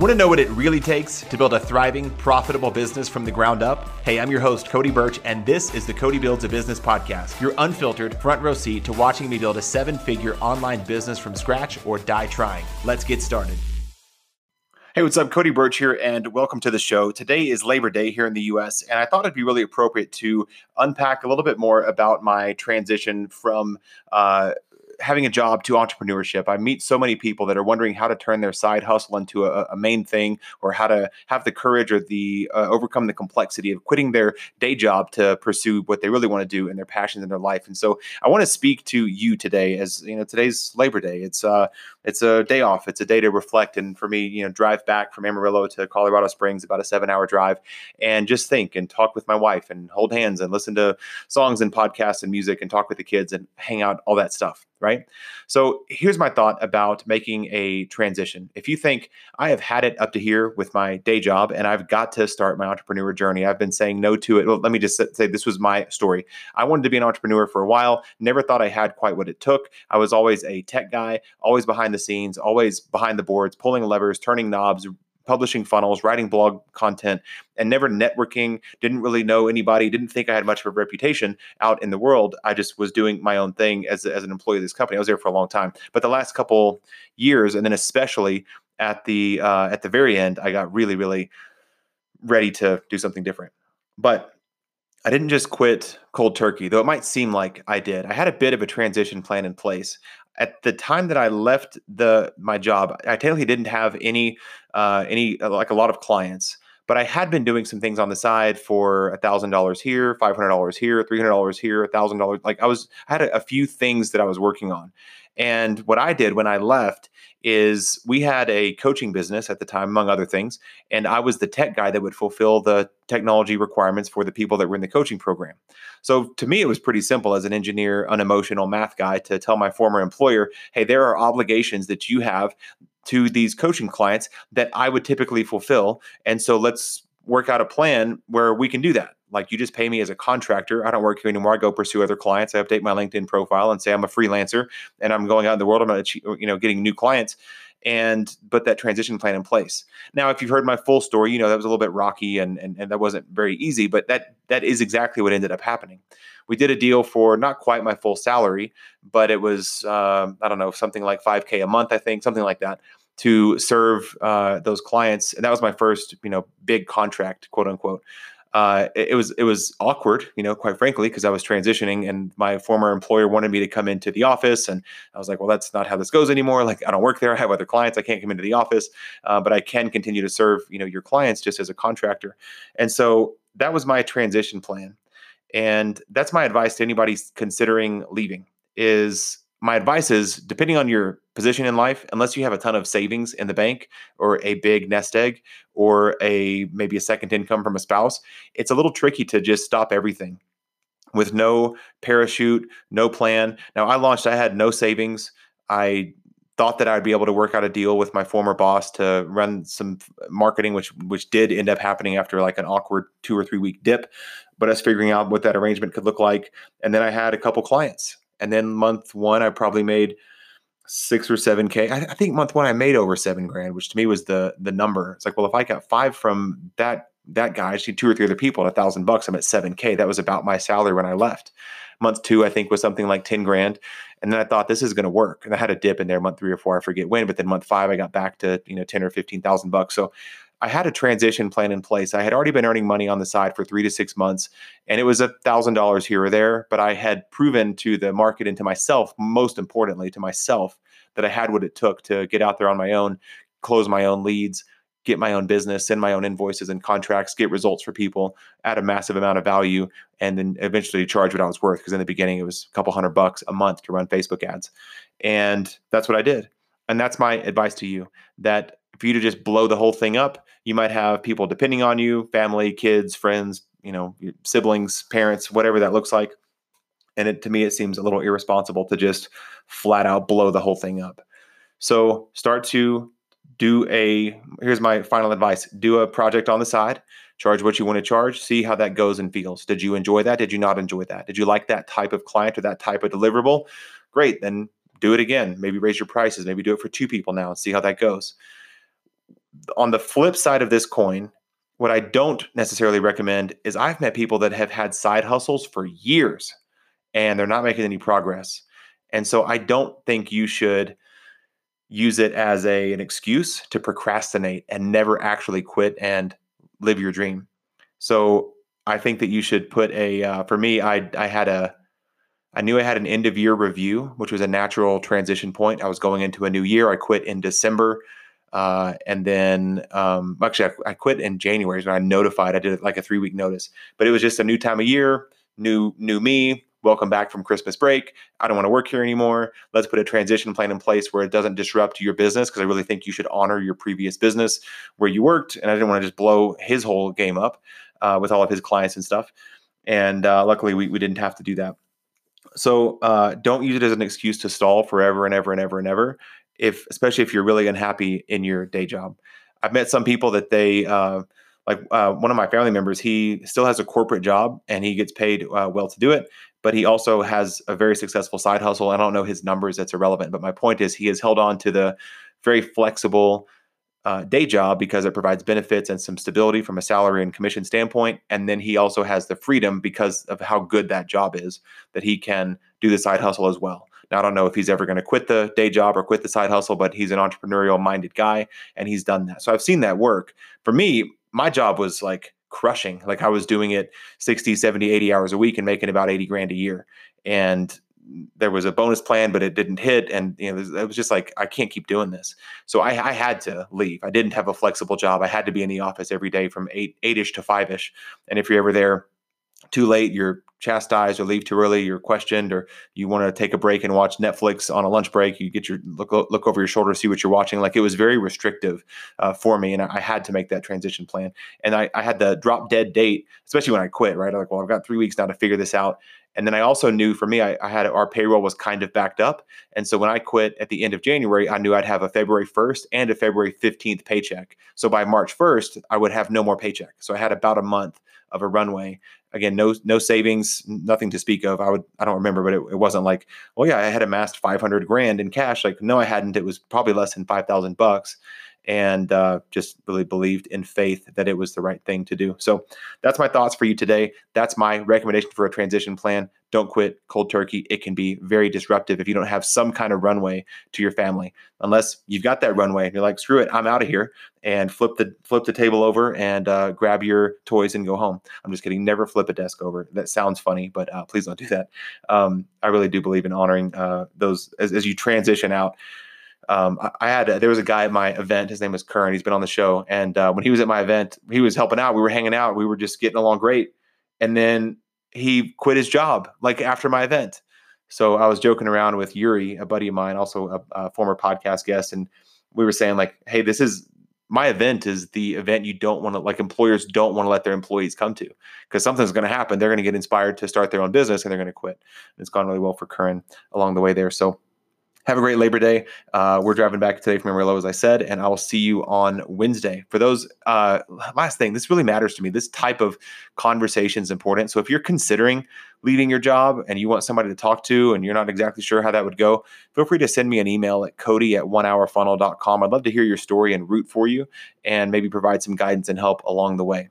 Want to know what it really takes to build a thriving, profitable business from the ground up? Hey, I'm your host, Cody Burch, and this is the Cody Builds a Business podcast, your unfiltered front row seat to watching me build a seven figure online business from scratch or die trying. Let's get started. Hey, what's up? Cody Burch here, and welcome to the show. Today is Labor Day here in the US, and I thought it'd be really appropriate to unpack a little bit more about my transition from uh, having a job to entrepreneurship. I meet so many people that are wondering how to turn their side hustle into a, a main thing or how to have the courage or the uh, overcome the complexity of quitting their day job to pursue what they really want to do and their passions in their life. And so I want to speak to you today as you know today's Labor Day. It's uh it's a day off. It's a day to reflect and for me, you know, drive back from Amarillo to Colorado Springs about a 7-hour drive and just think and talk with my wife and hold hands and listen to songs and podcasts and music and talk with the kids and hang out all that stuff right? So here's my thought about making a transition. If you think I have had it up to here with my day job and I've got to start my entrepreneur journey, I've been saying no to it. Well, let me just say this was my story. I wanted to be an entrepreneur for a while, never thought I had quite what it took. I was always a tech guy, always behind the scenes, always behind the boards, pulling levers, turning knobs, publishing funnels, writing blog content, and never networking. Didn't really know anybody. Didn't think I had much of a reputation out in the world. I just was doing my own thing as, as an employee of this company. I was there for a long time, but the last couple years, and then especially at the uh, at the very end, I got really really ready to do something different. But I didn't just quit cold turkey, though it might seem like I did. I had a bit of a transition plan in place at the time that I left the my job, I technically didn't have any uh, any uh, like a lot of clients, but I had been doing some things on the side for a thousand dollars here, five hundred dollars here, three hundred dollars here, a thousand dollars. Like I was, I had a, a few things that I was working on, and what I did when I left is we had a coaching business at the time, among other things, and I was the tech guy that would fulfill the technology requirements for the people that were in the coaching program. So to me, it was pretty simple as an engineer, unemotional math guy to tell my former employer, hey, there are obligations that you have to these coaching clients that I would typically fulfill. And so let's work out a plan where we can do that. Like you just pay me as a contractor. I don't work here anymore. I go pursue other clients. I update my LinkedIn profile and say I'm a freelancer and I'm going out in the world. I'm not, you know, getting new clients and put that transition plan in place. Now, if you've heard my full story, you know that was a little bit rocky and, and, and that wasn't very easy, but that that is exactly what ended up happening. We did a deal for not quite my full salary, but it was um, I don't know something like 5k a month, I think, something like that, to serve uh, those clients, and that was my first you know big contract, quote unquote uh, it, it, was it was awkward, you know, quite frankly, because I was transitioning, and my former employer wanted me to come into the office, and I was like, well, that's not how this goes anymore. Like, I don't work there. I have other clients. I can't come into the office, uh, but I can continue to serve, you know, your clients just as a contractor. And so that was my transition plan, and that's my advice to anybody considering leaving: is my advice is depending on your position in life unless you have a ton of savings in the bank or a big nest egg or a maybe a second income from a spouse it's a little tricky to just stop everything with no parachute no plan. Now i launched i had no savings. I thought that i'd be able to work out a deal with my former boss to run some marketing which which did end up happening after like an awkward two or three week dip but us figuring out what that arrangement could look like. And then i had a couple clients. And then month one I probably made six or seven k. I, I think month one I made over seven grand, which to me was the the number. It's like, well, if I got five from that that guy, I need two or three other people at a thousand bucks. I'm at seven k. That was about my salary when I left. Month two, I think, was something like ten grand, and then I thought this is going to work. And I had a dip in there month three or four, I forget when, but then month five I got back to you know ten or fifteen thousand bucks. So I had a transition plan in place. I had already been earning money on the side for three to six months, and it was a thousand dollars here or there. But I had proven to the market and to myself, most importantly to myself, that I had what it took to get out there on my own, close my own leads, get my own business, send my own invoices and contracts, get results for people, add a massive amount of value, and then eventually charge what I was worth. Because in the beginning, it was a couple hundred bucks a month to run Facebook ads, and that's what I did. And that's my advice to you that for you to just blow the whole thing up, you might have people depending on you, family, kids, friends, you know, siblings, parents, whatever that looks like. And it, to me, it seems a little irresponsible to just flat out blow the whole thing up. So start to do a, here's my final advice do a project on the side, charge what you want to charge, see how that goes and feels. Did you enjoy that? Did you not enjoy that? Did you like that type of client or that type of deliverable? Great. Then do it again. Maybe raise your prices. Maybe do it for two people now and see how that goes on the flip side of this coin, what I don't necessarily recommend is I've met people that have had side hustles for years and they're not making any progress. And so I don't think you should use it as a an excuse to procrastinate and never actually quit and live your dream. So I think that you should put a uh, for me I I had a I knew I had an end of year review, which was a natural transition point. I was going into a new year. I quit in December. Uh, and then um, actually, I, I, quit in January. So I notified. I did it like a three week notice, but it was just a new time of year, new new me. Welcome back from Christmas break. I don't want to work here anymore. Let's put a transition plan in place where it doesn't disrupt your business because I really think you should honor your previous business where you worked. And I didn't want to just blow his whole game up uh, with all of his clients and stuff. And uh, luckily, we, we didn't have to do that. So uh, don't use it as an excuse to stall forever and ever and ever and ever. If especially if you're really unhappy in your day job, I've met some people that they uh, like. Uh, one of my family members, he still has a corporate job and he gets paid uh, well to do it, but he also has a very successful side hustle. I don't know his numbers; that's irrelevant. But my point is, he has held on to the very flexible uh, day job because it provides benefits and some stability from a salary and commission standpoint. And then he also has the freedom because of how good that job is that he can do the side hustle as well. Now, I don't know if he's ever going to quit the day job or quit the side hustle, but he's an entrepreneurial minded guy and he's done that. So I've seen that work. For me, my job was like crushing. Like I was doing it 60, 70, 80 hours a week and making about 80 grand a year. And there was a bonus plan, but it didn't hit. And you know, it was just like I can't keep doing this. So I, I, had to leave. I didn't have a flexible job. I had to be in the office every day from eight eight ish to five ish. And if you're ever there too late, you're chastised or leave too early, you're questioned, or you want to take a break and watch Netflix on a lunch break, you get your look look over your shoulder, see what you're watching. Like it was very restrictive uh, for me, and I, I, had to make that transition plan. And I, I had the drop dead date, especially when I quit. Right, I'm like, well, I've got three weeks now to figure this out. And then I also knew for me, I, I, had our payroll was kind of backed up. And so when I quit at the end of January, I knew I'd have a February 1st and a February 15th paycheck. So by March 1st, I would have no more paycheck. So I had about a month of a runway. Again, no no savings, nothing to speak of. I would I don't remember, but it, it wasn't like, oh yeah, I had amassed 500 grand in cash. Like, no, I hadn't. It was probably less than 5,000 bucks and uh, just really believed in faith that it was the right thing to do. So that's my thoughts for you today. That's my recommendation for a transition plan. Don't quit cold turkey. It can be very disruptive if you don't have some kind of runway to your family. Unless you've got that runway and you're like, screw it, I'm out of here, and flip the flip the table over and uh, grab your toys and go home. I'm just kidding. Never flip a desk over. That sounds funny, but uh, please don't do that. Um, I really do believe in honoring uh, those as, as you transition out um, I, had a, there was a guy at my event. His name was Curran. He's been on the show, and uh, when he was at my event, he was helping out. We were hanging out. We were just getting along great, and then he quit his job like after my event. So I was joking around with Yuri, a buddy of mine, also a, a former podcast guest, and we were saying like, "Hey, this is my event is the event you don't want to like employers don't want to let their employees come to because something's going to happen. They're going to get inspired to start their own business and they're going to quit. And it's gone really well for Curran along the way there. So have a great Labor Day. Uh, we're driving back today from Amarillo, as I said, and I will see you on Wednesday. For those, uh, last thing, this really matters to me. This type of conversation is important. So if you're considering leaving your job and you want somebody to talk to and you're not exactly sure how that would go, feel free to send me an email at cody at onehourfunnel.com. I'd love to hear your story and root for you and maybe provide some guidance and help along the way.